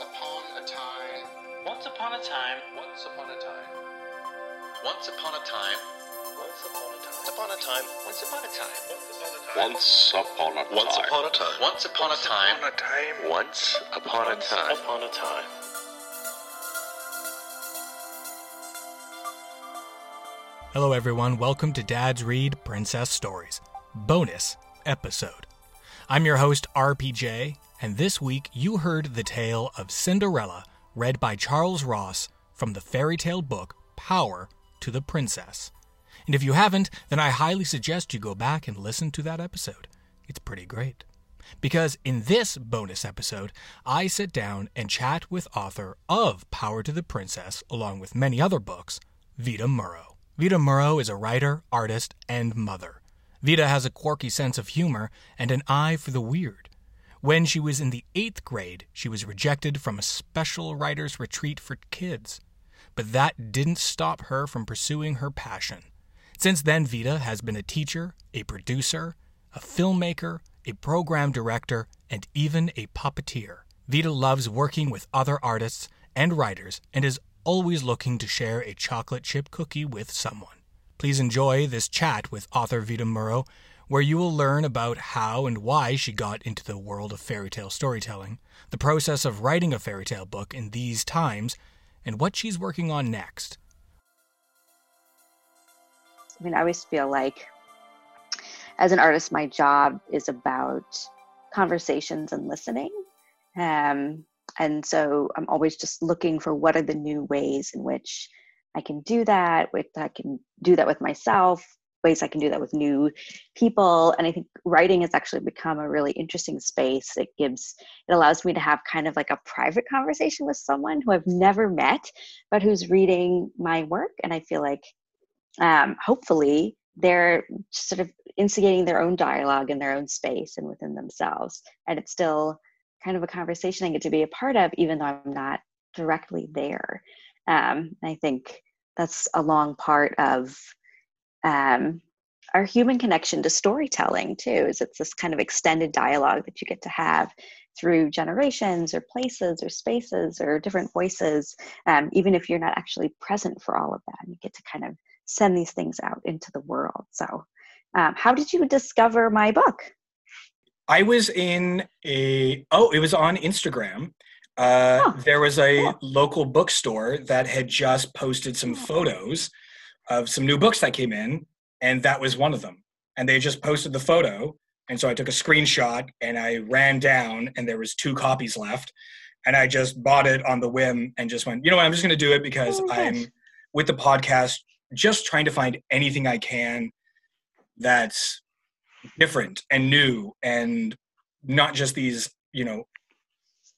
upon a time. Once upon a time. Once upon a time. Once upon a time. Once upon a time. Upon a time. Once upon a time. Once upon a time. Once upon a time. Once upon a time. Once upon a time. Once upon a time. Hello, everyone. Welcome to Dad's Read Princess Stories, bonus episode. I'm your host, RPJ, and this week you heard the tale of Cinderella, read by Charles Ross from the fairy tale book Power to the Princess. And if you haven't, then I highly suggest you go back and listen to that episode. It's pretty great. Because in this bonus episode, I sit down and chat with author of Power to the Princess, along with many other books, Vita Murrow. Vita Murrow is a writer, artist, and mother. Vita has a quirky sense of humor and an eye for the weird. When she was in the eighth grade, she was rejected from a special writer's retreat for kids. But that didn't stop her from pursuing her passion. Since then, Vita has been a teacher, a producer, a filmmaker, a program director, and even a puppeteer. Vita loves working with other artists and writers and is always looking to share a chocolate chip cookie with someone. Please enjoy this chat with author Vita Murrow, where you will learn about how and why she got into the world of fairy tale storytelling, the process of writing a fairy tale book in these times, and what she's working on next. I mean, I always feel like as an artist, my job is about conversations and listening. Um, and so I'm always just looking for what are the new ways in which I can do that, with I can do that with myself, ways I can do that with new people. And I think writing has actually become a really interesting space. It gives, it allows me to have kind of like a private conversation with someone who I've never met, but who's reading my work. And I feel like um, hopefully they're sort of instigating their own dialogue in their own space and within themselves. And it's still kind of a conversation I get to be a part of, even though I'm not directly there. Um, I think that's a long part of um, our human connection to storytelling too. Is it's this kind of extended dialogue that you get to have through generations or places or spaces or different voices, um, even if you're not actually present for all of that. You get to kind of send these things out into the world. So, um, how did you discover my book? I was in a oh, it was on Instagram. Uh, Oh, there was a cool. local bookstore that had just posted some photos of some new books that came in, and that was one of them. And they just posted the photo, and so I took a screenshot and I ran down, and there was two copies left, and I just bought it on the whim and just went, you know what, I'm just going to do it because Oh I'm with the podcast, just trying to find anything I can that's different and new and not just these you know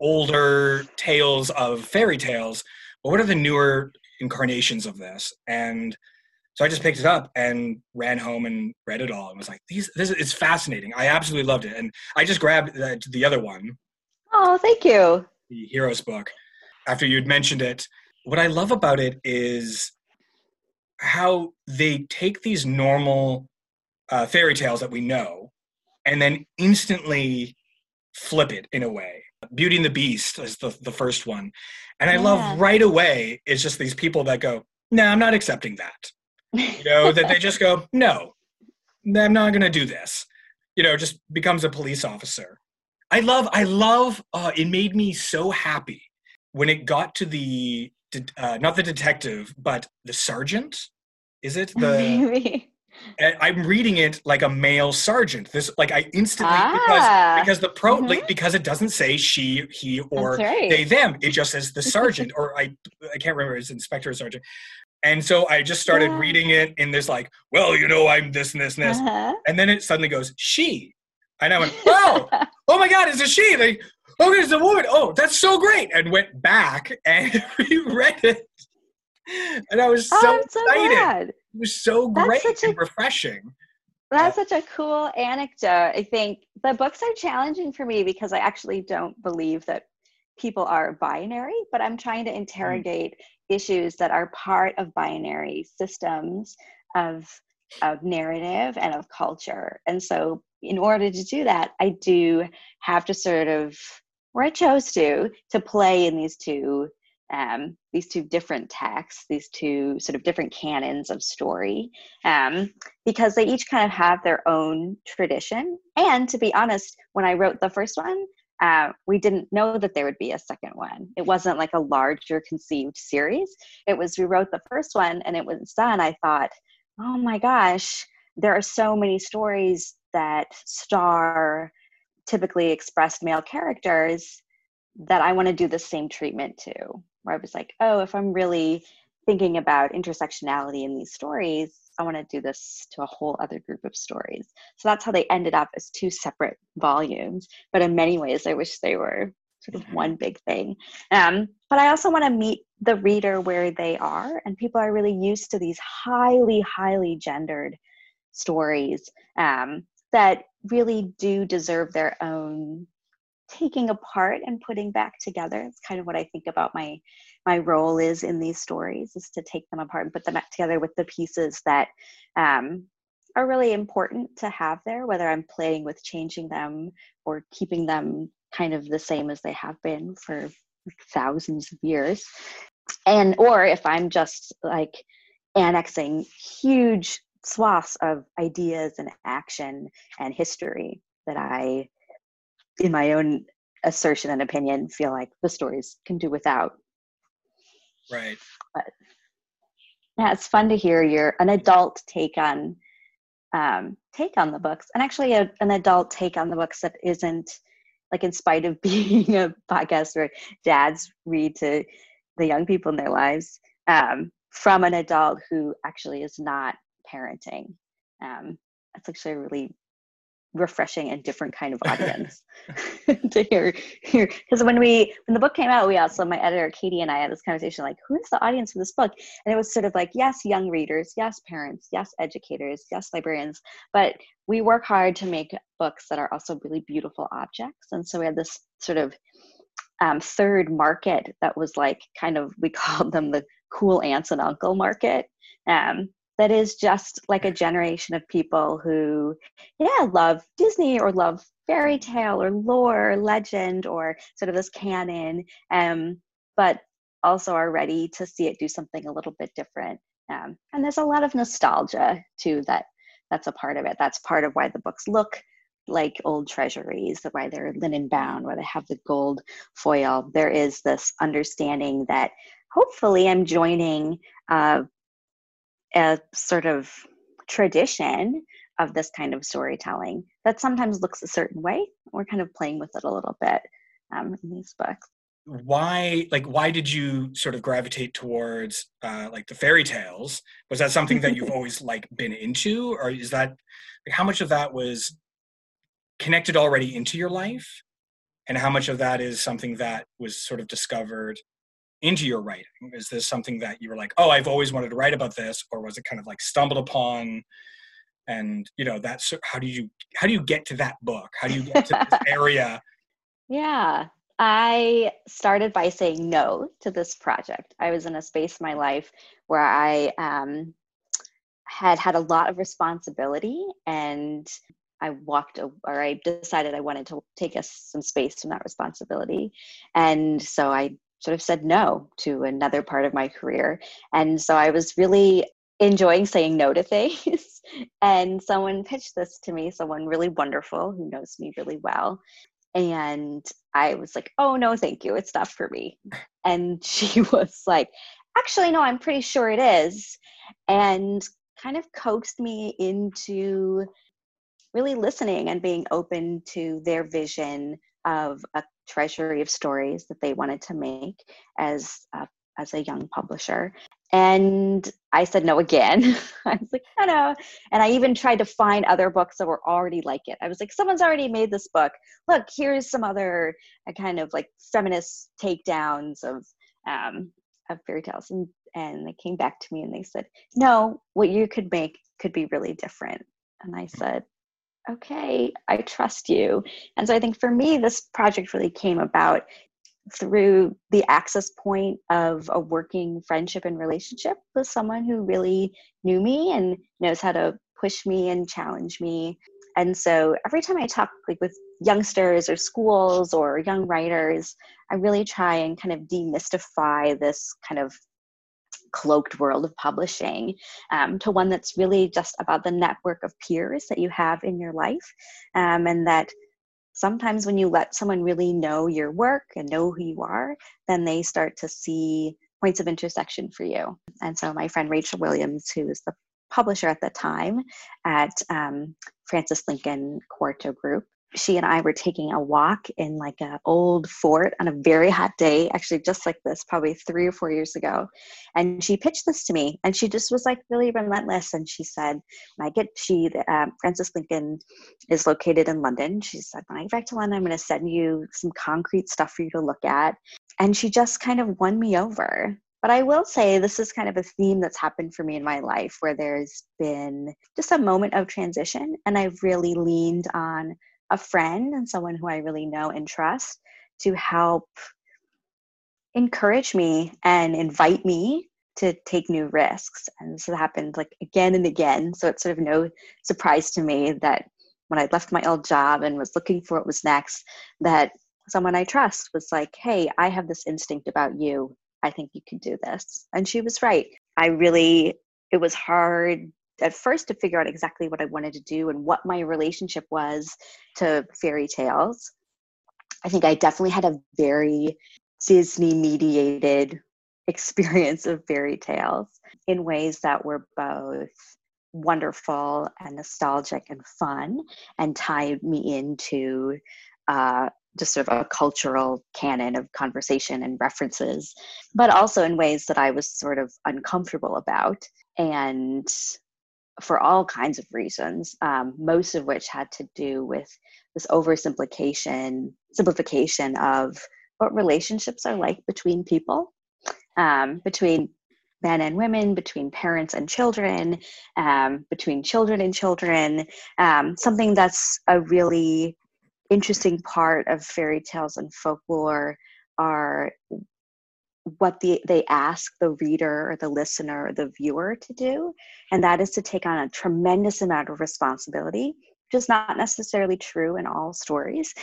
older tales of fairy tales but what are the newer incarnations of this? And so i just picked it up and ran home and read it all and was like these this is fascinating. I absolutely loved it. And i just grabbed the, the other one. Oh, thank you. the heroes book. After you'd mentioned it what i love about it is how they take these normal uh, fairy tales that we know and then instantly flip it in a way. Beauty and the beast is the, the first one. And i Yeah. love right away it's just these people that go no i'm not accepting that you know that they just go no i'm not going to do this you know just becomes a police officer i love i love uh, it made me so happy when it got to the uh, not the detective but the sergeant is it the Maybe. I'm reading it like a male sergeant this like i instantly Ah, because because the pro mhm. like because it doesn't say she he or right. they them it just says the sergeant or i i can't remember it's inspector or sergeant and so i just started Yeah. reading it in this like well you know i'm this and this and this Uh-huh. and then it suddenly goes she and i went oh oh my god it's a she like oh it's a woman oh that's so great and went back and reread it and i was so oh, so excited glad. it was so great and refreshing That's such a cool anecdote. I think the books are challenging for me because I actually don't believe that people are binary, but I'm trying to interrogate issues that are part of binary systems of of narrative and of culture. And so in order to do that, I do have to sort of where I chose to to play in these two um, these two different texts, these two sort of different canons of story, um, because they each kind of have their own tradition. And to be honest, when I wrote the first one, uh, we didn't know that there would be a second one. It wasn't like a larger conceived series. It was we wrote the first one and it was done. I thought, oh my gosh, there are so many stories that star typically expressed male characters that I want to do the same treatment to. Where I was like, oh, if I'm really thinking about intersectionality in these stories, I want to do this to a whole other group of stories. So that's how they ended up as two separate volumes. But in many ways, I wish they were sort of one big thing. Um, but I also want to meet the reader where they are, and people are really used to these highly, highly gendered stories um, that really do deserve their own taking apart and putting back together. It's kind of what I think about my my role is in these stories is to take them apart and put them back together with the pieces that um, are really important to have there, whether I'm playing with changing them or keeping them kind of the same as they have been for thousands of years. And or if I'm just like annexing huge swaths of ideas and action and history that I in my own assertion and opinion feel like the stories can do without. Right. But yeah it's fun to hear your an adult take on um, take on the books and actually a, an adult take on the books that isn't like in spite of being a podcast where dads read to the young people in their lives um, from an adult who actually is not parenting. Um, that's actually a really refreshing and different kind of audience to hear hear. Because when we when the book came out we also my editor katie and i had this conversation like who is the audience for this book? And it was sort of like yes young readers yes parents yes educators yes librarians. But we work hard to make books that are also really beautiful objects. And so we had this sort of um, third market that was like kind of we called them the cool aunts and uncle market. Um, that is just like a generation of people who yeah love disney or love fairy tale or lore or legend or sort of this canon um, but also are ready to see it do something a little bit different um, and there's a lot of nostalgia too that that's a part of it. That's part of why the books look like old treasuries why they're linen bound why they have the gold foil. There is this understanding that hopefully i'm joining uh, a sort of tradition of this kind of storytelling that sometimes looks a certain way. We're kind of playing with it a little bit um, in these books. Why, like, why did you sort of gravitate towards uh, like the fairy tales? Was that something that you've always like been into, or is that like, how much of that was connected already into your life, and how much of that is something that was sort of discovered into your writing? Is this something that you were like, oh, I've always wanted to write about this, or was it kind of like stumbled upon? And you know, that's how do you how do you get to that book? How do you get to this area? Yeah, I started by saying no to this project. I was in a space in my life where I um, had had a lot of responsibility and I walked or I decided I wanted to take us some space from that responsibility. And so I sort of said no to another part of my career. And so I was really enjoying saying no to things. and someone pitched this to me, someone really wonderful who knows me really well. And I was like, oh, no, thank you. It's not for me. And she was like, actually, no, I'm pretty sure it is. And kind of coaxed me into really listening and being open to their vision of a treasury of stories that they wanted to make as a, as a young publisher. And I said no again. I was like, no, no. And I even tried to find other books that were already like it. I was like, someone's already made this book. Look, here's some other uh, kind of like feminist takedowns of um, of fairy tales. And and they came back to me and they said, no, what you could make could be really different. And I said, okay, I trust you. And so I think for me, this project really came about through the access point of a working friendship and relationship with someone who really knew me and knows how to push me and challenge me and so every time I talk like with youngsters or schools or young writers, I really try and kind of demystify this kind of cloaked world of publishing um, to one that's really just about the network of peers that you have in your life um, and that sometimes when you let someone really know your work and know who you are then they start to see points of intersection for you and so my friend rachel williams who is the publisher at the time at um, Frances Lincoln Quarto Group. She and I were taking a walk in like an old fort on a very hot day, actually just like this, probably three or four years ago. And she pitched this to me, and she just was like really relentless. And she said, "When I get, she um, Frances Lincoln is located in London. She said, when I get back to London, I'm going to send you some concrete stuff for you to look at." And she just kind of won me over but I will say this is kind of a theme that's happened for me in my life where there's been just a moment of transition, and I've really leaned on a friend and someone who I really know and trust to help encourage me and invite me to take new risks. And this has happened like again and again. So it's sort of no surprise to me that when I left my old job and was looking for what was next, that someone I trust was like, hey, I have this instinct about you. I think you can do this. And she was right. I really, it was hard at first to figure out exactly what I wanted to do and what my relationship was to fairy tales. I think I definitely had a very Disney mediated experience of fairy tales in ways that were both wonderful and nostalgic and fun and tied me into uh, just sort of a cultural canon of conversation and references, but also in ways that I was sort of uncomfortable about. And for all kinds of reasons, um, most of which had to do with this oversimplification, simplification of what relationships are like between people, um, between men and women, between parents and children, um, between children and children, um, something that's a really interesting part of fairy tales and folklore are what the, they ask the reader or the listener or the viewer to do, and that is to take on a tremendous amount of responsibility, which is not necessarily true in all stories.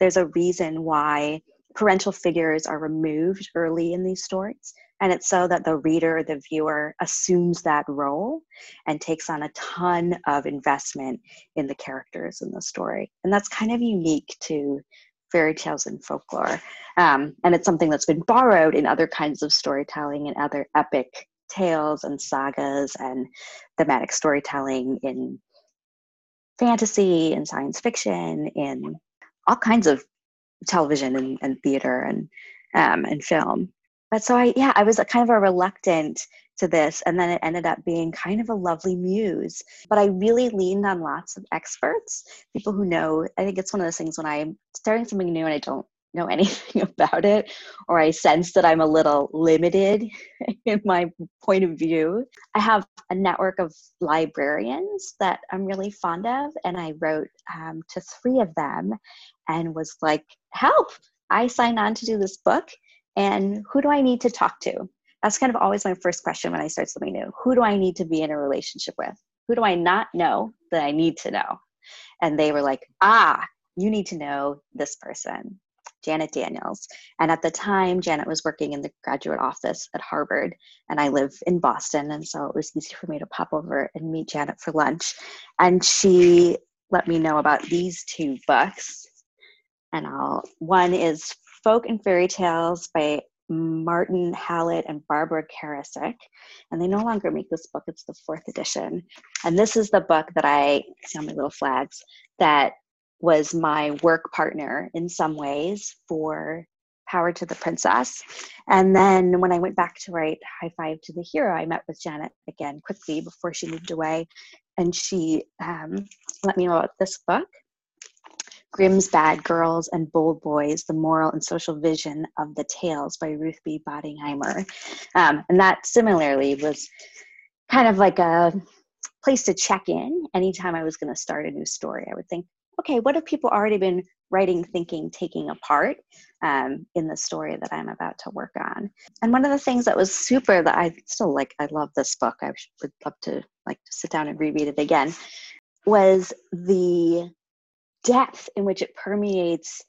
There's a reason why parental figures are removed early in these stories and it's so that the reader the viewer assumes that role and takes on a ton of investment in the characters in the story and that's kind of unique to fairy tales and folklore. Um, and it's something that's been borrowed in other kinds of storytelling and other epic tales and sagas and thematic storytelling in fantasy and science fiction in all kinds of television and, and theater and um, and film. But so I, yeah, I was kind of a reluctant to this, and then it ended up being kind of a lovely muse. But I really leaned on lots of experts, people who know. I think it's one of those things when I'm starting something new and I don't know anything about it, or I sense that I'm a little limited in my point of view. I have a network of librarians that I'm really fond of, and I wrote um, to three of them and was like, help! I signed on to do this book and who do I need to talk to? That's kind of always my first question when I start something new. Who do I need to be in a relationship with? Who do I not know that I need to know? And they were like, ah, you need to know this person, Janet Daniels. And at the time, Janet was working in the graduate office at Harvard, and I live in Boston. And so it was easy for me to pop over and meet Janet for lunch. And she let me know about these two books. And I'll, one is Folk and Fairy Tales by Martin Hallett and Barbara Karasek. And they no longer make this book, it's the fourth edition. And this is the book that I see on my little flags that was my work partner in some ways for Power to the Princess. And then when I went back to write High Five to the Hero, I met with Janet again quickly before she moved away. And she um, let me know about this book. Grimm's Bad Girls and Bold Boys, The Moral and Social Vision of the Tales by Ruth B. Bottigheimer. Um, and that similarly was kind of like a place to check in anytime I was going to start a new story. I would think, okay, what have people already been writing, thinking, taking apart um, in the story that I'm about to work on? And one of the things that was super that I still like, I love this book. I would love to like sit down and reread it again was the depth in which it permeates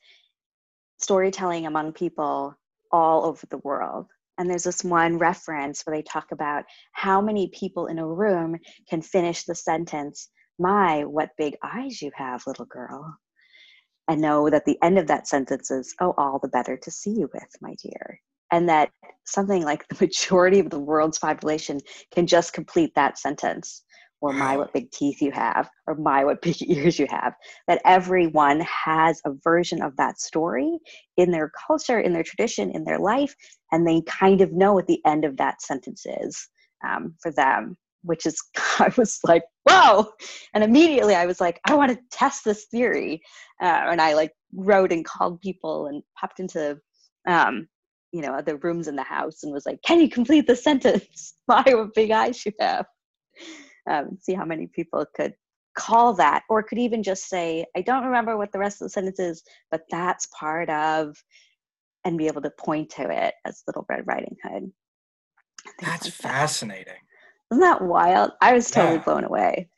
storytelling among people all over the world. And there's this one reference where they talk about how many people in a room can finish the sentence, My, what big eyes you have, little girl. And know that the end of that sentence is, Oh, all the better to see you with, my dear. And that something like the majority of the world's population can just complete that sentence or my what big teeth you have or my what big ears you have that everyone has a version of that story in their culture in their tradition in their life and they kind of know what the end of that sentence is um, for them which is i was like whoa! And immediately i was like i want to test this theory uh, and i like wrote and called people and popped into um, you know other rooms in the house and was like can you complete the sentence? My what big eyes you have um, see how many people could call that or could even just say i don't remember what the rest of the sentence is but that's part of and be able to point to it as little red riding hood. That's like fascinating. isn't that wild? I was totally Yeah. blown away.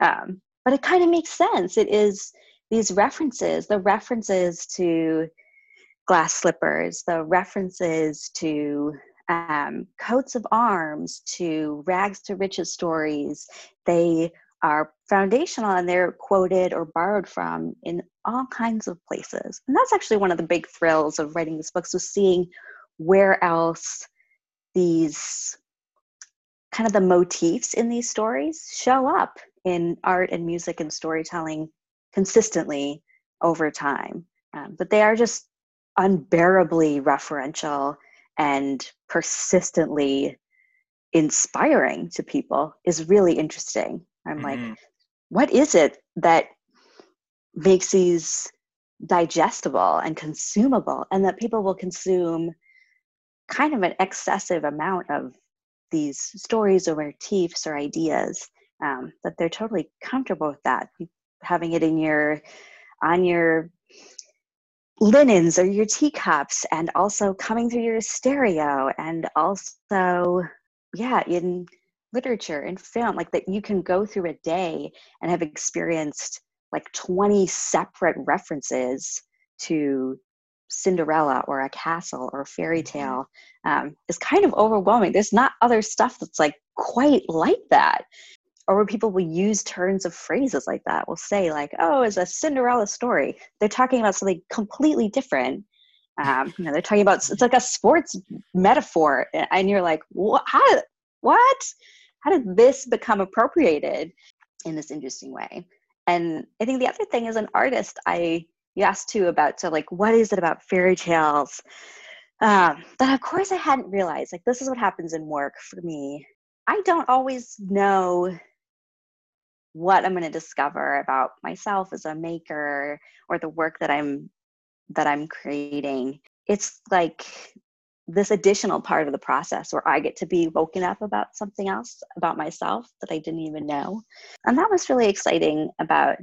Um, but it kind of makes sense. It is these references the references to glass slippers the references to um, coats of arms to rags to riches stories they are foundational and they're quoted or borrowed from in all kinds of places. And that's actually one of the big thrills of writing this book so seeing where else these kind of the motifs in these stories show up in art and music and storytelling consistently over time. Um, but they are just unbearably referential and persistently inspiring to people is really interesting. I'm like, Mhm. what is it that makes these digestible and consumable and that people will consume kind of an excessive amount of these stories or motifs or ideas um, that they're totally comfortable with that having it in your on your linens or your teacups and also coming through your stereo and also yeah in literature and film like that you can go through a day and have experienced like 20 separate references to cinderella or a castle or a fairy Mhm. tale um, is kind of overwhelming there's not other stuff that's like quite like that or where people will use turns of phrases like that will say like oh it's a cinderella story. They're talking about something completely different. Um, you know they're talking about it's like a sports metaphor and you're like what how what? How did this become appropriated in this interesting way? And i think the other thing as an artist i you asked too about so like what is it about fairy tales? Um, that of course i hadn't realized like this is what happens in work for me. I don't always know what i'm going to discover about myself as a maker or the work that i'm that i'm creating. It's like this additional part of the process where i get to be woken up about something else about myself that i didn't even know. And that was really exciting about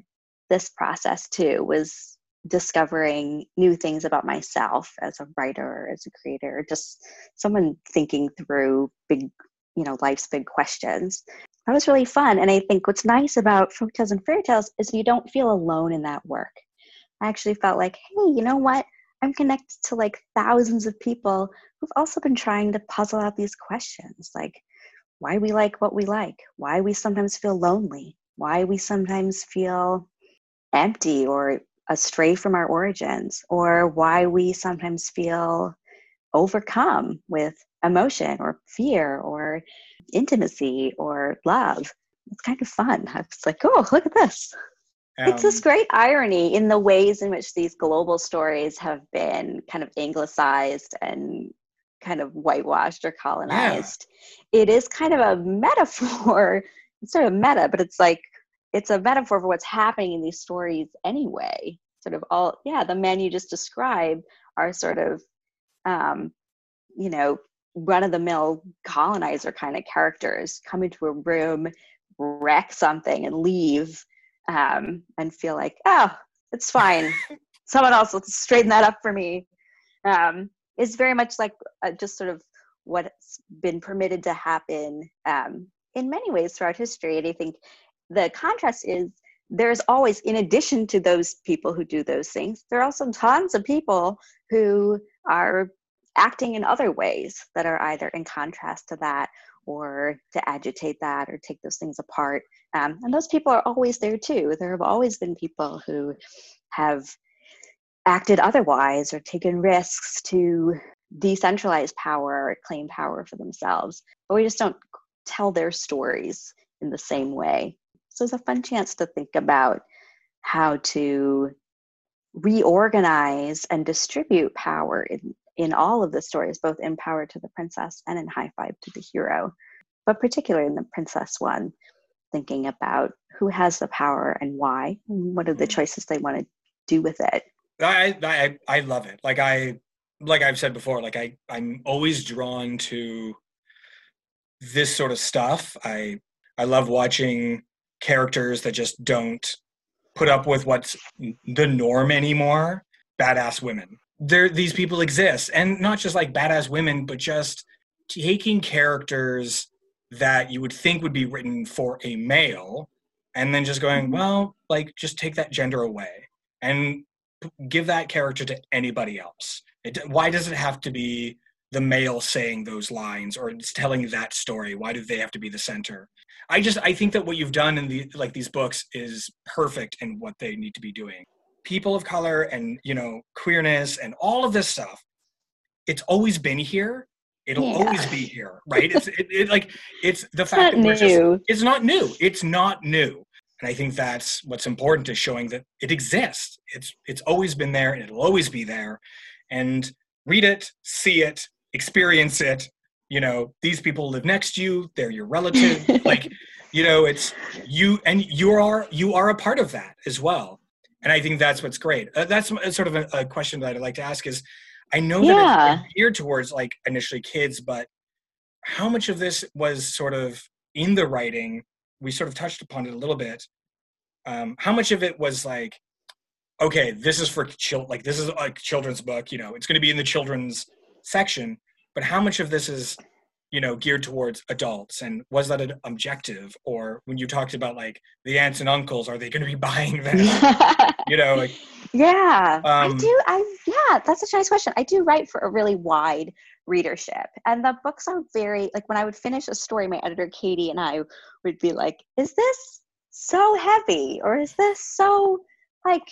this process too was discovering new things about myself as a writer as a creator just someone thinking through big you know life's big questions that was really fun and i think what's nice about folktales and fairy tales is you don't feel alone in that work. I actually felt like hey you know what? I'm connected to like thousands of people who've also been trying to puzzle out these questions like why we like what we like why we sometimes feel lonely why we sometimes feel empty or astray from our origins or why we sometimes feel overcome with emotion or fear or intimacy or love. It's kind of fun. I was like, oh, look at this. it's this Um, great irony in the ways in which these global stories have been kind of anglicized and kind of whitewashed or colonized. It is kind of a metaphor. It's sort of meta, but it's like it's a metaphor for what's happening in these stories anyway. Sort of all, yeah, the men you just described are sort of, um, you know, run of the mill colonizer kind of characters come into a room, wreck something, and leave, um, and feel like, oh, it's fine. Someone else will straighten that up for me. Um, it's very much like uh, just sort of what's been permitted to happen um, in many ways throughout history. And I think the contrast is there's always, in addition to those people who do those things, there are also tons of people who are acting in other ways that are either in contrast to that or to agitate that or take those things apart. Um, and those people are always there too. There have always been people who have acted otherwise or taken risks to decentralize power or claim power for themselves. But we just don't tell their stories in the same way. So it's a fun chance to think about how to reorganize and distribute power in, in all of the stories, both in Power to the Princess and in High Five to the Hero, but particularly in the Princess one, thinking about who has the power and why, and what are the mm-hmm. choices they want to do with it. I, I I love it. Like I like I've said before, like I I'm always drawn to this sort of stuff. I I love watching characters that just don't put up with what's the norm anymore. Badass women. There these people exist and not just like badass women but just taking characters that you would think would be written for a male and then just going, mm-hmm. well, like just take that gender away and give that character to anybody else. It, why does it have to be the male saying those lines or telling that story? Why do they have to be the center? I just I think that what you've done in the like these books is perfect in what they need to be doing. People of color and you know queerness and all of this stuff. It's always been here. It'll yeah. always be here, right? It's it, it like it's the fact that we're new. just it's not new. It's not new. And I think that's what's important is showing that it exists. It's it's always been there and it'll always be there. And read it, see it, experience it. You know, these people live next to you, they're your relative. like, you know, it's you and you are you are a part of that as well. And I think that's what's great. Uh, that's sort of a, a, question that I'd like to ask is I know that yeah. it's geared towards like initially kids, but how much of this was sort of in the writing we sort of touched upon it a little bit. Um, how much of it was like, okay, this is for child, like this is a children's book, you know, it's going to be in the children's section, but how much of this is, you know, geared towards adults? And was that an objective? Or when you talked about like the aunts and uncles, are they going to be buying that? you know, like, yeah, um, I do. I yeah, that's such a nice question. I do write for a really wide readership. And the books are very, like when I would finish a story, my editor Katie and I would be like, is this so heavy? Or is this so like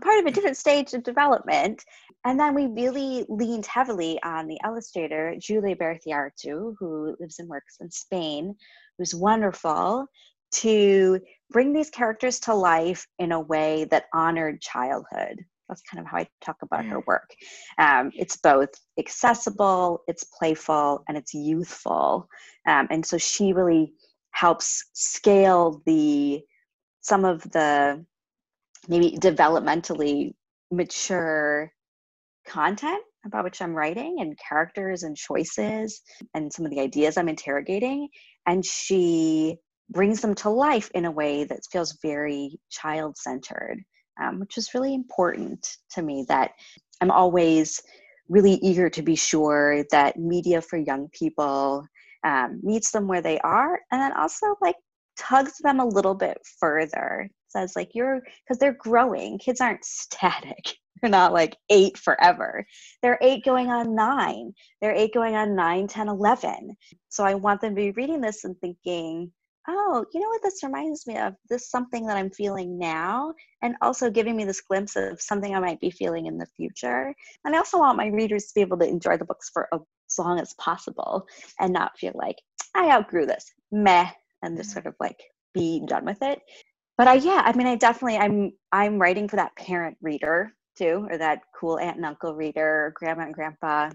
part of a different stage of development? And then we really leaned heavily on the illustrator, Julia Bereciartu, who lives and works in Spain, who's wonderful, to bring these characters to life in a way that honored childhood that's kind of how I talk about her work. Um, it's both accessible, it's playful, and it's youthful. Um, and so she really helps scale the some of the maybe developmentally mature content about which I'm writing and characters and choices and some of the ideas I'm interrogating. And she brings them to life in a way that feels very child centered um, which is really important to me that I'm always really eager to be sure that media for young people um, meets them where they are and then also like tugs them a little bit further says like you're because they're growing. Kids aren't static. They're not like eight forever. They're eight going on nine. They're eight going on nine ten eleven. So i want them to be reading this and thinking oh, you know what? This reminds me of? This something that I'm feeling now, and also giving me this glimpse of something I might be feeling in the future. And I also want my readers to be able to enjoy the books for as long as possible and not feel like I outgrew this, meh, and just mm. sort of like be done with it. But I, yeah, I mean, I definitely, I'm, I'm writing for that parent reader too, or that cool aunt and uncle reader, or grandma and grandpa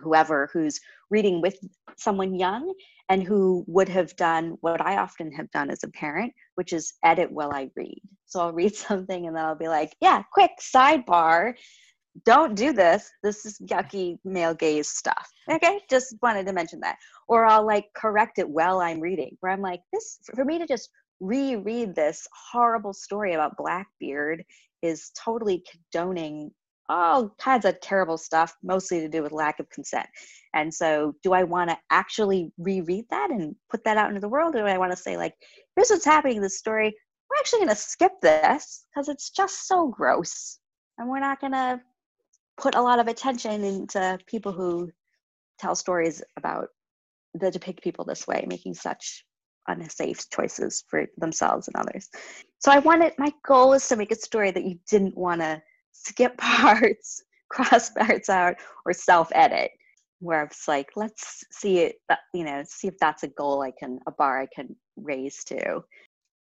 whoever who's reading with someone young and who would have done what I often have done as a parent, which is edit while I read. So I'll read something and then I'll be like, yeah, quick sidebar. Don't do this. This is yucky male gaze stuff. Okay, just wanted to mention that. Or I'll like correct it while I'm reading, where I'm like, this for me to just reread this horrible story about Blackbeard is totally condoning all kinds of terrible stuff, mostly to do with lack of consent. And so, do I want to actually reread that and put that out into the world? Or do I want to say, like, here's what's happening in this story? we're actually going to skip this because it's just so gross. And we're not going to put a lot of attention into people who tell stories about that depict people this way, making such unsafe choices for themselves and others. So I wanted my goal was to make a story that you didn't want to skip parts, cross parts out, or self-edit. Where it's like, let's see it, you know, see if that's a goal I can, a bar I can raise to.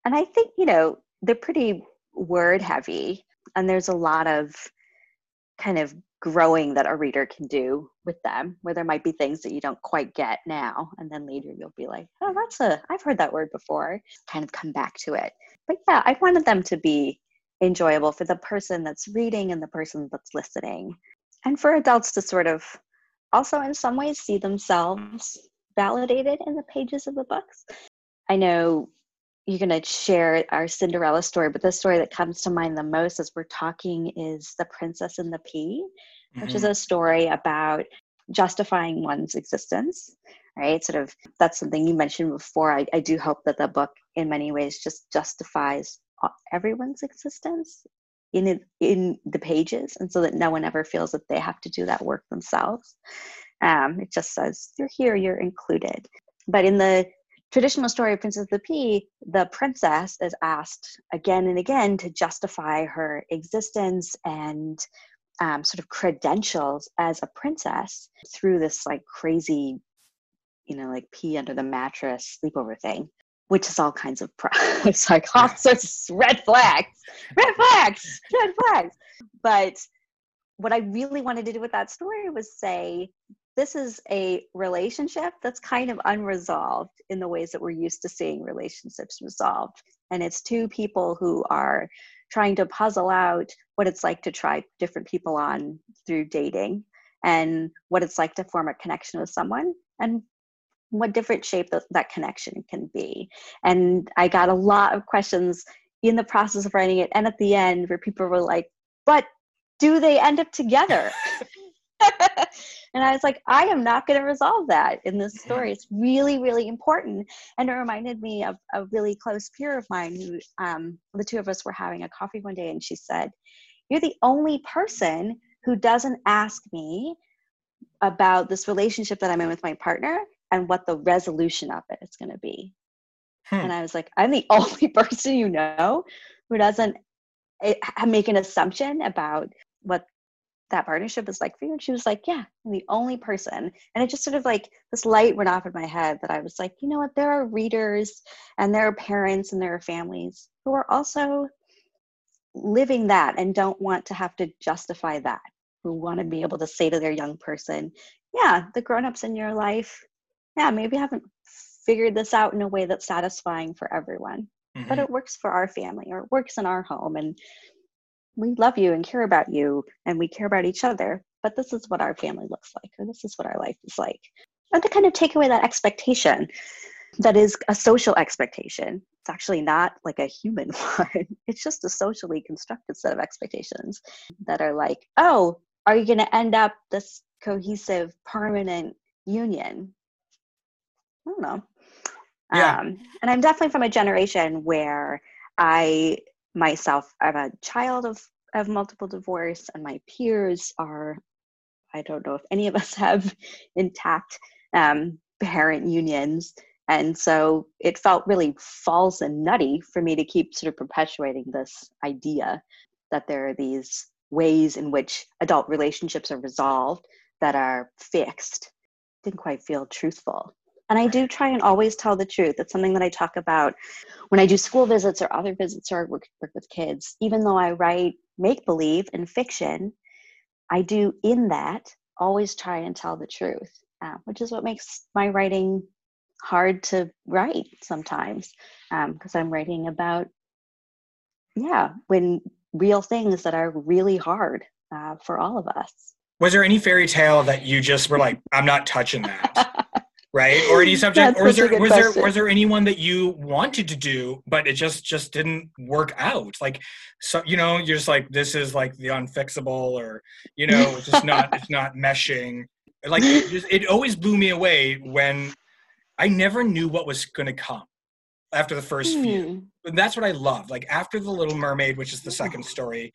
And I think, you know, they're pretty word heavy, and there's a lot of kind of growing that a reader can do with them where there might be things that you don't quite get now and then later you'll be like oh that's a i've heard that word before kind of come back to it. But yeah i wanted them to be enjoyable for the person that's reading and the person that's listening. And for adults to sort of also in some ways see themselves validated in the pages of the books. I know you're going to share our Cinderella story, but the story that comes to mind the most as we're talking is The Princess and the Pea, mm-hmm. which is mm-hmm. a story about justifying one's existence, right? Sort of that's something you mentioned before. I, I do hope that the book, in many ways, just justifies everyone's existence in it, in the pages, and so that no one ever feels that they have to do that work themselves. Um, it just says you're here, you're included. But in the traditional story of Princess of the Pea, the princess is asked again and again to justify her existence and um, sort of credentials as a princess through this like crazy, you know, like pea under the mattress sleepover thing, which is all kinds of pro- it's like all sorts of red flags, red flags, red flags. But what I really wanted to do with that story was say this is a relationship that's kind of unresolved in the ways that we're used to seeing relationships resolved. And it's two people who are trying to puzzle out what it's like to try different people on through dating and what it's like to form a connection with someone and what different shape that, that connection can be. And I got a lot of questions in the process of writing it and at the end where people were like, but do they end up together? and I was like, I am not going to resolve that in this story. It's really, really important. And it reminded me of a really close peer of mine who um, the two of us were having a coffee one day, and she said, You're the only person who doesn't ask me about this relationship that I'm in with my partner and what the resolution of it is going to be. Hmm. And I was like, I'm the only person you know who doesn't eh, make an assumption about what that partnership is like for you? And she was like, Yeah, I'm the only person. And it just sort of like this light went off in my head that I was like, you know what? There are readers and there are parents and there are families who are also living that and don't want to have to justify that, who want to be able to say to their young person, Yeah, the grown-ups in your life, yeah, maybe haven't figured this out in a way that's satisfying for everyone. Mm-hmm. But it works for our family or it works in our home. And we love you and care about you and we care about each other but this is what our family looks like or this is what our life is like. And to kind of take away that expectation that is a social expectation. It's actually not like a human one. It's just a socially constructed set of expectations that are like oh are you going to end up this cohesive permanent union? I don't know. Yeah. Um, and i'm definitely from a generation where i myself i'm a child of of multiple divorce and my peers are i don't know if any of us have intact um, parent unions. And so it felt really false and nutty for me to keep sort of perpetuating this idea that there are these ways in which adult relationships are resolved that are fixed. Didn't quite feel truthful and I do try and always tell the truth. It's something that I talk about when I do school visits or other visits or work, work with kids. Even though I write make believe and fiction, I do in that always try and tell the truth, uh, which is what makes my writing hard to write sometimes because um, I'm writing about, yeah, when real things that are really hard uh, for all of us. Was there any fairy tale that you just were like, I'm not touching that? right or any subject or was there was there was there anyone that you wanted to do but it just just didn't work out like so you know you're just like this is like the unfixable or you know it's just not it's not meshing like it, just, it always blew me away when i never knew what was going to come after the first few. Hmm. And that's what I love. Like after the Little Mermaid, which is the second story,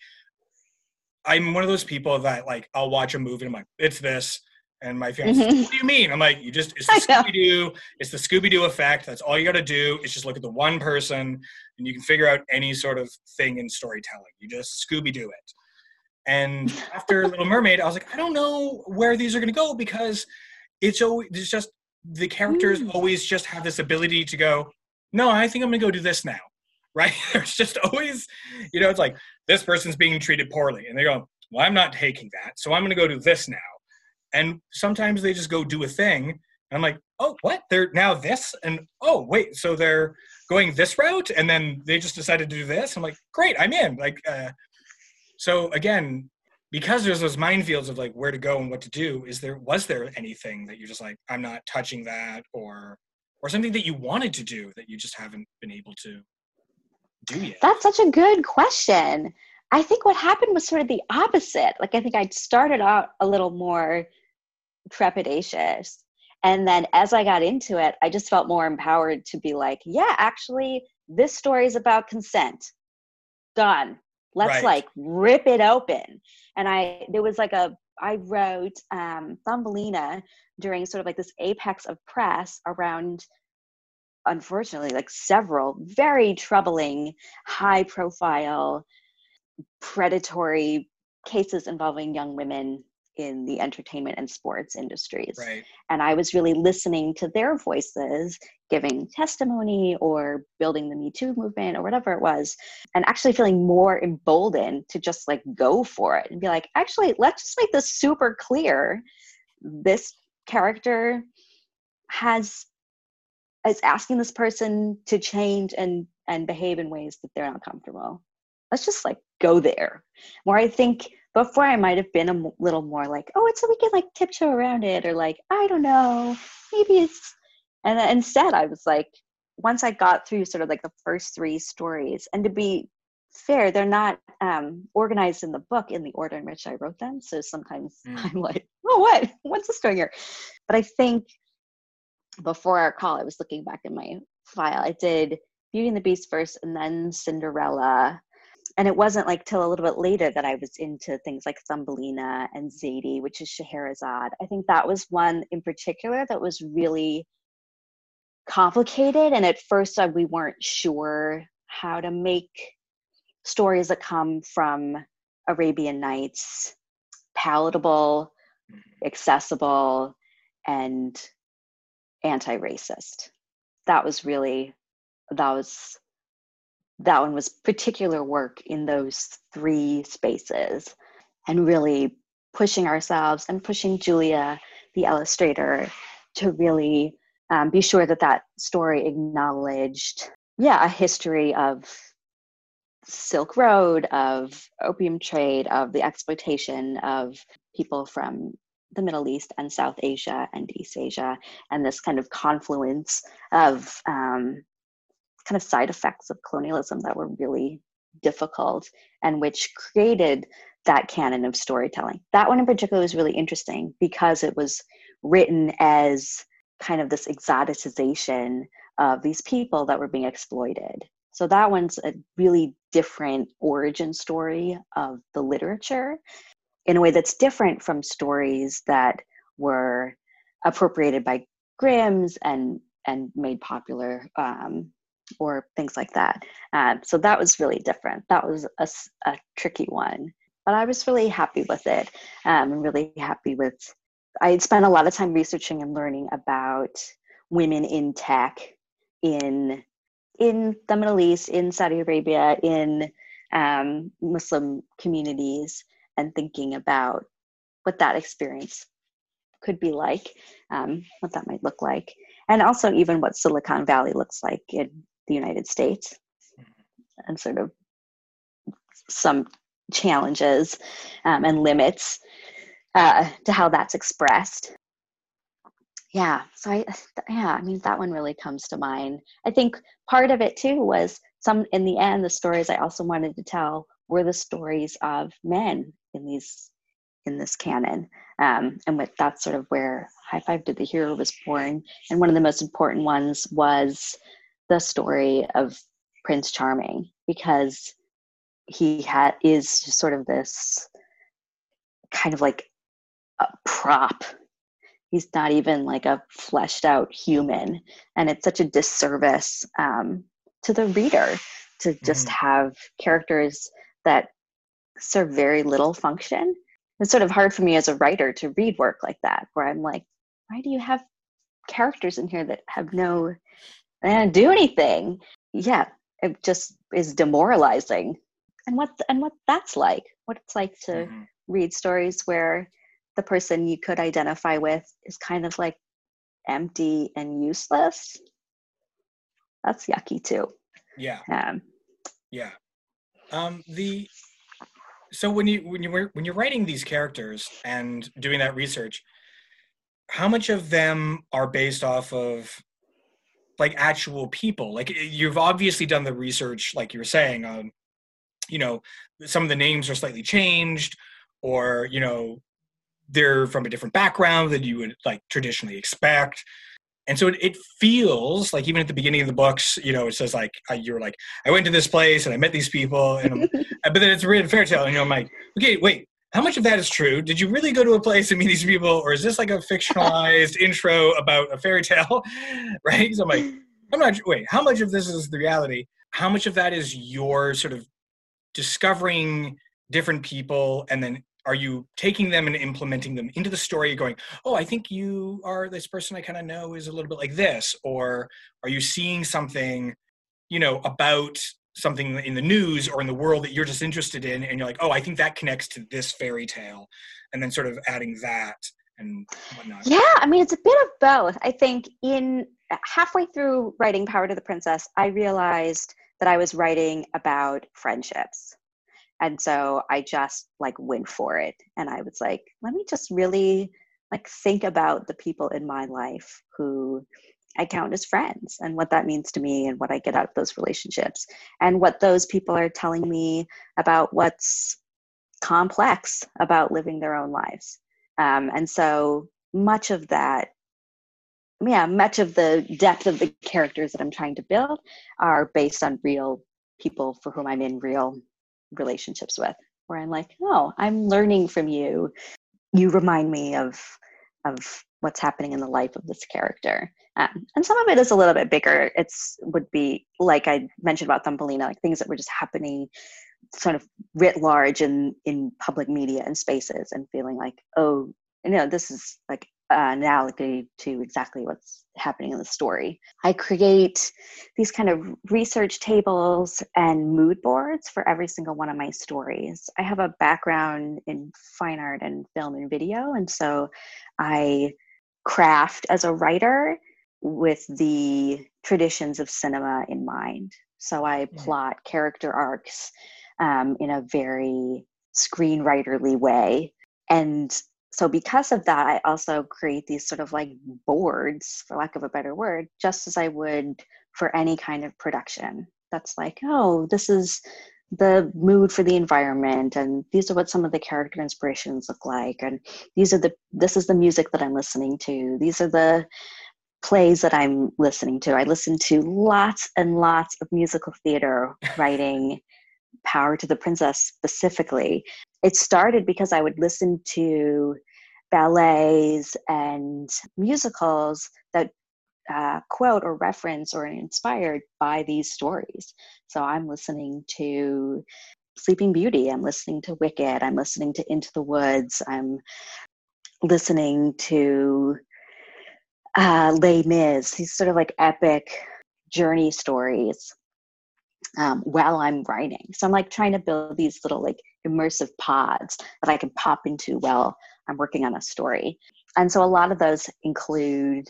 I'm one of those people that like I'll watch a movie and I'm like, it's this. And my fiance, says, Mhm. what do you mean? I'm like, you just it's the. Scooby Doo. It's the Scooby Doo effect. That's all you got to do. Is just look at the one person, and you can figure out any sort of thing in storytelling. You just Scooby Doo it. And after Little Mermaid, I was like, I don't know where these are going to go because it's always it's just the characters Mm. always just have this ability to go. No, I think I'm going to go do this now. Right? It's just always, you know, it's like this person's being treated poorly, and they go, "Well, I'm not taking that, so I'm going to go do this now." And sometimes they just go do a thing, and I'm like, "Oh, what? They're now this?" And oh, wait, so they're going this route, and then they just decided to do this. I'm like, "Great, I'm in." Like, uh, so again, because there's those minefields of like where to go and what to do. Is there was there anything that you're just like, "I'm not touching that," or or something that you wanted to do that you just haven't been able to do yet? That's such a good question. I think what happened was sort of the opposite. Like I think I'd started out a little more trepidatious. And then as I got into it, I just felt more empowered to be like, yeah, actually, this story is about consent. Done. Let's Right. like rip it open. And I there was like a I wrote um Thumbelina during sort of like this apex of press around unfortunately like several very troubling high profile predatory cases involving young women in the entertainment and sports industries. Right. and i was really listening to their voices giving testimony or building the me too movement or whatever it was and actually feeling more emboldened to just like go for it and be like actually let's just make this super clear. This character has is asking this person to change and and behave in ways that they're not comfortable. Let's just like go there. Where i think before i might have been a little more like oh it's so we can like tiptoe around it or like i don't know maybe it's and then instead i was like once i got through sort of like the first three stories and to be fair they're not um, organized in the book in the order in which i wrote them so sometimes Mm. i'm like oh what what's this story here but i think before our call i was looking back in my file i did beauty and the beast first and then cinderella and it wasn't like till a little bit later that I was into things like Thumbelina and Zadie, which is Scheherazade. I think that was one in particular that was really complicated, and at first uh, we weren't sure how to make stories that come from Arabian Nights palatable, accessible, and anti-racist. That was really that was that one was particular work in those three spaces and really pushing ourselves and pushing Julia, the illustrator, to really um, be sure that that story acknowledged, yeah, a history of Silk Road, of opium trade, of the exploitation of people from the Middle East and South Asia and East Asia, and this kind of confluence of um, kind of side effects of colonialism that were really difficult and which created that canon of storytelling. That one in particular was really interesting because it was written as kind of this exoticization of these people that were being exploited. So that one's a really different origin story of the literature in a way that's different from stories that were appropriated by Grimm's and and made popular um, or things like that. Um, so that was really different. That was a tricky one, but I was really happy with it. Um, and really happy with. I had spent a lot of time researching and learning about women in tech in in the Middle East, in Saudi Arabia, in um, Muslim communities, and thinking about what that experience could be like, um, what that might look like, and also even what Silicon Valley looks like in the United States, and sort of some challenges um, and limits uh, to how that's expressed. Yeah, so I yeah, I mean that one really comes to mind. I think part of it too was some in the end the stories I also wanted to tell were the stories of men in these in this canon um, and with that's sort of where high five to the hero was born and one of the most important ones was the story of Prince Charming because he had is sort of this kind of like a prop. He's not even like a fleshed out human, and it's such a disservice um, to the reader to just Mhm. have characters that serve very little function. It's sort of hard for me as a writer to read work like that, where I'm like, why do you have characters in here that have no, they don't do anything? Yeah, it just is demoralizing. And what and what that's like, what it's like to Mhm. read stories where the person you could identify with is kind of like empty and useless. That's yucky too. Yeah. Um, Yeah. Um, the so when you when you were when you're writing these characters and doing that research, how much of them are based off of like actual people? Like you've obviously done the research, like you were saying, on you know some of the names are slightly changed, or you know they're from a different background than you would like traditionally expect. And so it, it feels like even at the beginning of the books, you know, it says like uh, you're like I went to this place and I met these people, and but then it's a written fairy tale, and you know, I'm like, okay, wait, how much of that is true? Did you really go to a place and meet these people, or is this like a fictionalized intro about a fairy tale, right? So I'm like, I'm not. Wait, how much of this is the reality? How much of that is your sort of discovering different people, and then are you taking them and implementing them into the story? Going, oh, I think you are this person I kind of know is a little bit like this, or are you seeing something, you know, about something in the news or in the world that you're just interested in, and you're like, oh, I think that connects to this fairy tale, and then sort of adding that and whatnot. Yeah, I mean, it's a bit of both. I think in halfway through writing Power to the Princess, I realized that I was writing about friendships. And so I just like went for it. And I was like, let me just really like think about the people in my life who I count as friends and what that means to me and what I get out of those relationships and what those people are telling me about what's complex about living their own lives. Um, and so much of that, yeah, much of the depth of the characters that I'm trying to build are based on real people for whom I'm in real relationships with, where I'm like, oh, I'm learning from you. You remind me of of what's happening in the life of this character. Um, and some of it is a little bit bigger. It's would be like I mentioned about Thumbelina, like things that were just happening sort of writ large in in public media and spaces and feeling like oh you know this is like an analogy to exactly what's happening in the story. I create these kind of research tables and mood boards for every single one of my stories. I have a background in fine art and film and video and so i craft as a writer with the traditions of cinema in mind so i plot character arcs um, in a very screenwriterly way. And so, because of that, I also create these sort of like boards, for lack of a better word, just as I would for any kind of production. That's like, oh, this is the mood for the environment and these are what some of the character inspirations look like and these are the this is the music that i'm listening to these are the plays that i'm listening to i listen to lots and lots of musical theater writing Power to the Princess specifically. It started because I would listen to ballets and musicals that uh, quote or reference or inspired by these stories. So I'm listening to Sleeping Beauty, I'm listening to Wicked, I'm listening to Into the Woods, I'm listening to uh, Les Mis, these sort of like epic journey stories um, while I'm writing. So I'm like trying to build these little like immersive pods that I can pop into while I'm working on a story. And so a lot of those include,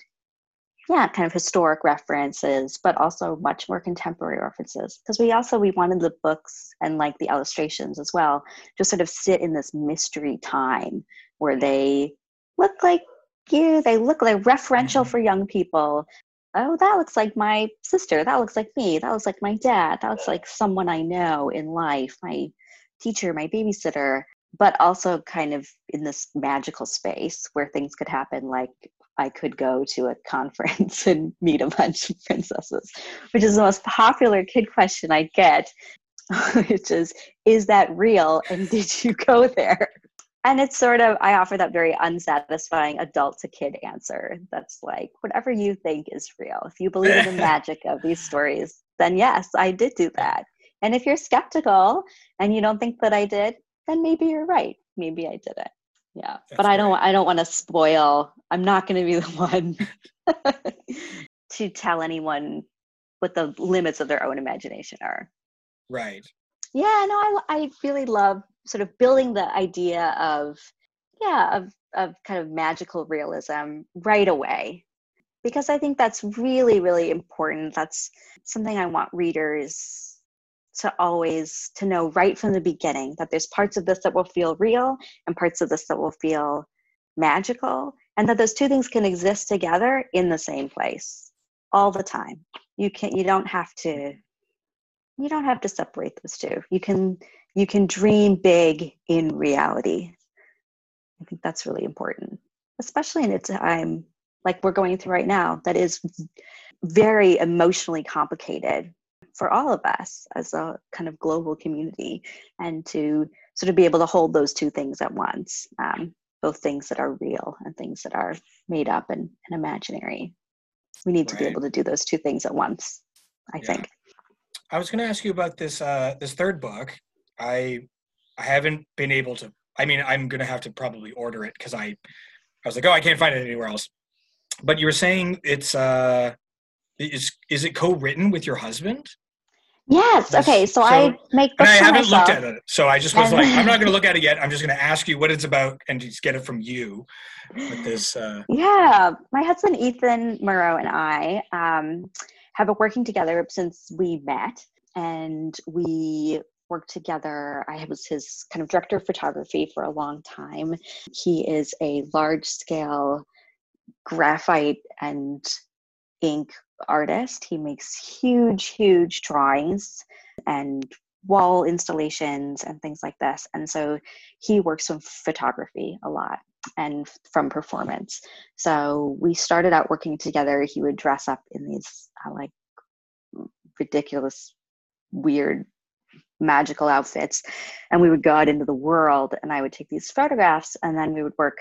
yeah, kind of historic references, but also much more contemporary references. Because we also we wanted the books and like the illustrations as well to sort of sit in this mystery time where they look like you, they look like referential Mhm. for young people, oh, that looks like my sister. That looks like me. That looks like my dad. That looks like someone I know in life, my teacher, my babysitter, but also kind of in this magical space where things could happen, like I could go to a conference and meet a bunch of princesses, which is the most popular kid question I get, which is, is that real? And did you go there? And it's sort of, I offer that very unsatisfying adult to kid answer. That's like, whatever you think is real. If you believe in the magic of these stories, then yes, I did do that. And if you're skeptical and you don't think that I did, then maybe you're right. Maybe I did it. Yeah. That's but I don't great. I don't want to spoil. I'm not going to be the one to tell anyone what the limits of their own imagination are. Right. Yeah, no, I I really love sort of building the idea of yeah, of of kind of magical realism right away. Because I think that's really really important. That's something I want readers to always to know right from the beginning that there's parts of this that will feel real and parts of this that will feel magical and that those two things can exist together in the same place all the time you can you don't have to you don't have to separate those two you can you can dream big in reality i think that's really important especially in a time like we're going through right now that is very emotionally complicated for all of us as a kind of global community and to sort of be able to hold those two things at once um, both things that are real and things that are made up and, and imaginary we need to be able to do those two things at once i Yeah. think I was going to ask you about this uh, this third book. I I haven't been able to. I mean, I'm going to have to probably order it because I I was like, oh, I can't find it anywhere else. But you were saying it's uh, is is it co-written with your husband? yes Yes. okay so, So- i make And I haven't myself. looked at it, so I just was like, I'm not going to look at it yet. I'm just going to ask you what it's about and just get it from you. With this, uh, Yeah, my husband Ethan Murrow and I um, have been working together since we met, and we worked together. I was his kind of director of photography for a long time. He is a large scale graphite and ink artist. He makes huge, huge drawings and wall installations and things like this. And so he works with photography a lot and from performance. So we started out working together. He would dress up in these uh, like ridiculous, weird, magical outfits, and we would go out into the world. And I would take these photographs, and then we would work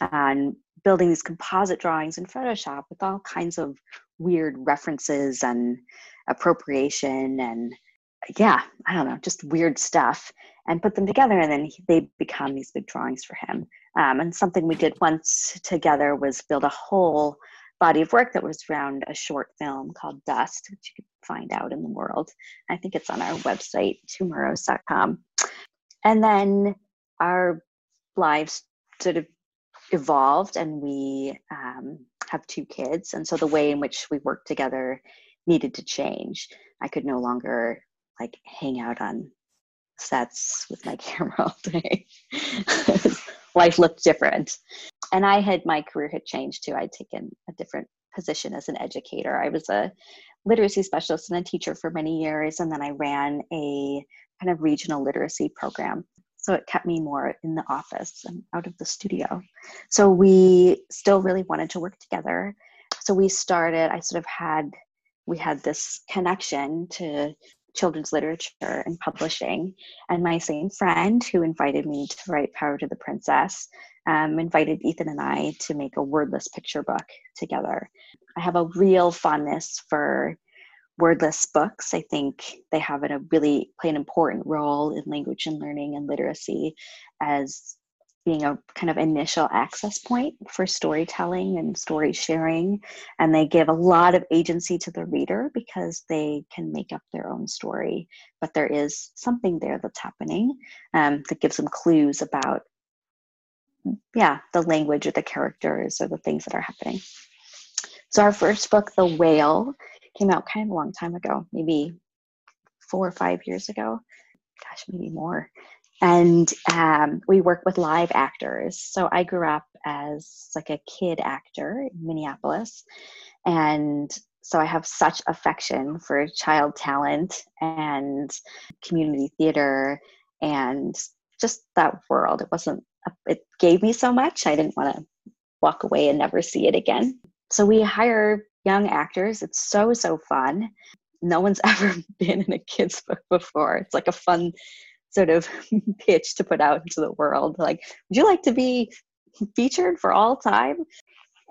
on building these composite drawings in Photoshop with all kinds of weird references and appropriation and yeah, I don't know, just weird stuff, and put them together, and then they become these big drawings for him. Um, and something we did once together was build a whole body of work that was around a short film called Dust, which you can find out in the world. I think it's on our website, twomurrows.com. And then our lives sort of evolved, and we um, have two kids. And so the way in which we work together needed to change. I could no longer like hang out on sets with my camera all day. Life looked different. And I had my career had changed too. I'd taken a different position as an educator. I was a literacy specialist and a teacher for many years, and then I ran a kind of regional literacy program. So it kept me more in the office and out of the studio. So we still really wanted to work together. So we started, I sort of had, we had this connection to children's literature and publishing. And my same friend who invited me to write Power to the Princess um, invited Ethan and I to make a wordless picture book together. I have a real fondness for wordless books. I think they have a really play an important role in language and learning and literacy as being a kind of initial access point for storytelling and story sharing. And they give a lot of agency to the reader because they can make up their own story. But there is something there that's happening um, that gives them clues about, yeah, the language or the characters or the things that are happening. So our first book, The Whale, came out kind of a long time ago, maybe four or five years ago. Gosh, maybe more and um, we work with live actors so i grew up as like a kid actor in minneapolis and so i have such affection for child talent and community theater and just that world it wasn't it gave me so much i didn't want to walk away and never see it again. So we hire young actors. It's so, so fun. No one's ever been in a kid's book before. It's like a fun sort of pitch to put out into the world. Like, would you like to be featured for all time?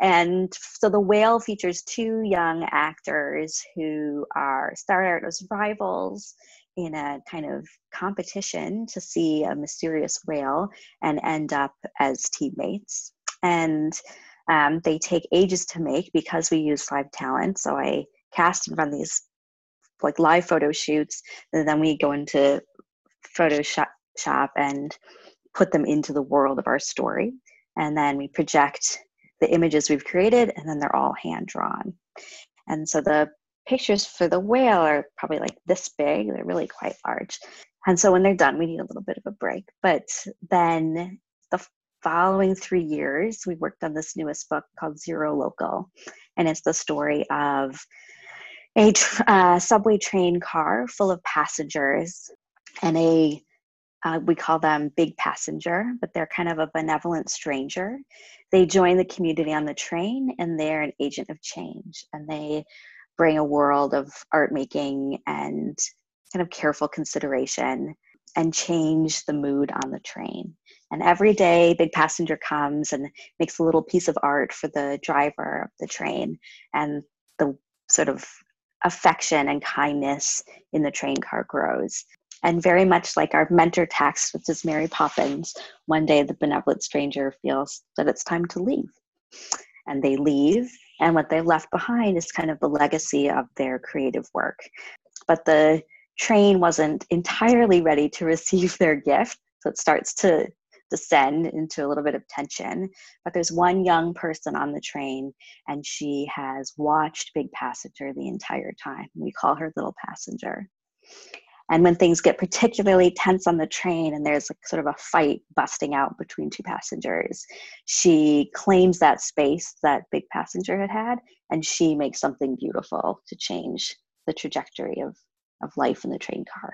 And so the whale features two young actors who are started as rivals in a kind of competition to see a mysterious whale and end up as teammates. And um, they take ages to make because we use live talent. So I cast and run these like live photo shoots, and then we go into Photoshop shop and put them into the world of our story. And then we project the images we've created, and then they're all hand drawn. And so the pictures for the whale are probably like this big, they're really quite large. And so when they're done, we need a little bit of a break. But then the following three years, we worked on this newest book called Zero Local. And it's the story of a uh, subway train car full of passengers and a uh, we call them big passenger, but they're kind of a benevolent stranger. They join the community on the train and they're an agent of change. And they bring a world of art making and kind of careful consideration and change the mood on the train. And every day, Big Passenger comes and makes a little piece of art for the driver of the train. And the sort of affection and kindness in the train car grows. And very much like our mentor text, which is Mary Poppins, one day the benevolent stranger feels that it's time to leave. And they leave, and what they left behind is kind of the legacy of their creative work. But the train wasn't entirely ready to receive their gift, so it starts to descend into a little bit of tension. But there's one young person on the train, and she has watched Big Passenger the entire time. We call her Little Passenger. And when things get particularly tense on the train and there's like sort of a fight busting out between two passengers, she claims that space that big passenger had had and she makes something beautiful to change the trajectory of, of life in the train car.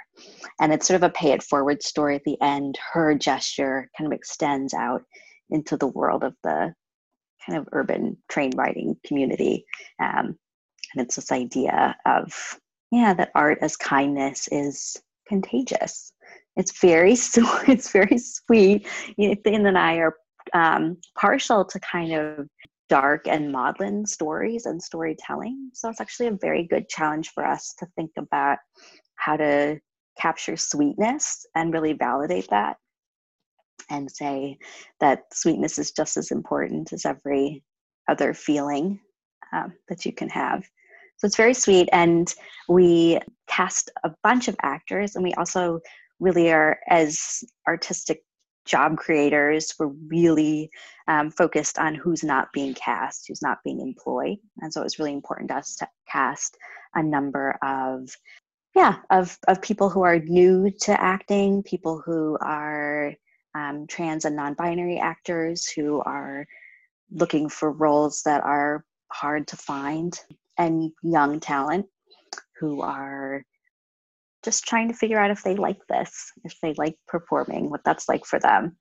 And it's sort of a pay it forward story at the end. Her gesture kind of extends out into the world of the kind of urban train riding community. Um, and it's this idea of yeah that art as kindness is contagious. It's very it's very sweet. Ethan and I are um, partial to kind of dark and maudlin stories and storytelling. So it's actually a very good challenge for us to think about how to capture sweetness and really validate that and say that sweetness is just as important as every other feeling um, that you can have so it's very sweet. And we cast a bunch of actors, and we also really are, as artistic job creators, we're really um, focused on who's not being cast, who's not being employed. And so it was really important to us to cast a number of yeah of of people who are new to acting people who are um, trans and non-binary actors who are looking for roles that are hard to find and young talent who are just trying to figure out if they like this, if they like performing, what that's like for them.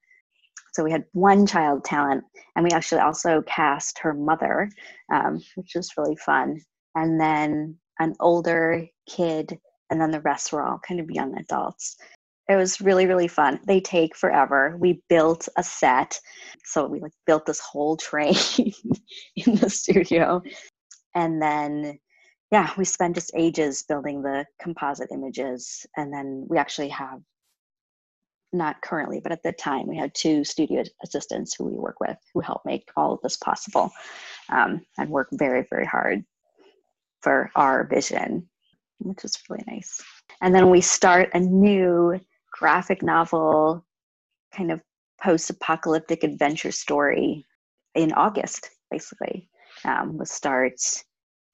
So we had one child talent, and we actually also cast her mother, um, which was really fun. And then an older kid, and then the rest were all kind of young adults. It was really, really fun. They take forever. We built a set. So we like built this whole train in the studio and then yeah we spent just ages building the composite images. And then we actually have not currently but at the time we had two studio assistants who we work with who help make all of this possible um, and work very very hard for our vision which is really nice. And then we start a new graphic novel kind of post-apocalyptic adventure story in august basically um, we'll start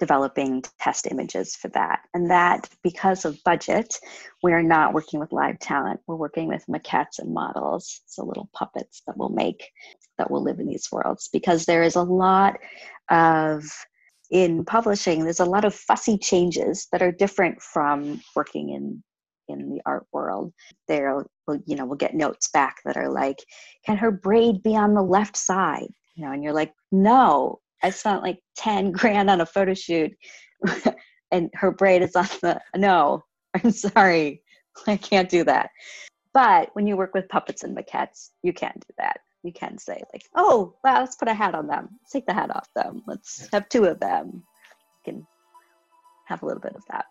developing test images for that. And that, because of budget, we are not working with live talent. We're working with maquettes and models, so little puppets that we'll make, that will live in these worlds. Because there is a lot of, in publishing, there's a lot of fussy changes that are different from working in in the art world there you know we'll get notes back that are like can her braid be on the left side you know, and you're like, no, I spent like 10 grand on a photo shoot and her braid is on the, no, I'm sorry, I can't do that. But when you work with puppets and maquettes, you can do that. You can say like, oh, wow, let's put a hat on them. Let's take the hat off them. Let's have two of them. You can have a little bit of that.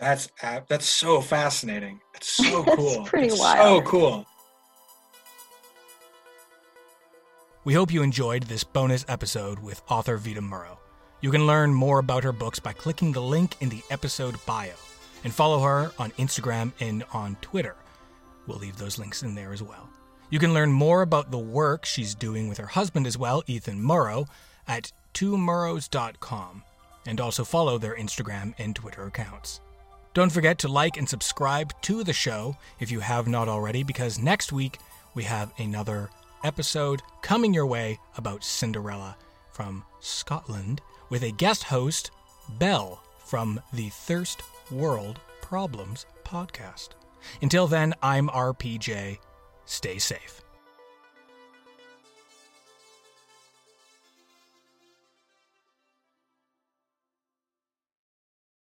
That's uh, that's so fascinating. It's so It's cool. pretty It's wild. So cool. We hope you enjoyed this bonus episode with author Vita Murrow. You can learn more about her books by clicking the link in the episode bio and follow her on Instagram and on Twitter. We'll leave those links in there as well. You can learn more about the work she's doing with her husband as well, Ethan Murrow, at twomurrows.com and also follow their Instagram and Twitter accounts. Don't forget to like and subscribe to the show if you have not already, because next week we have another episode coming your way about Cinderella from Scotland with a guest host, Belle, from the Thirst World Problems podcast. Until then, I'm RPJ. Stay safe.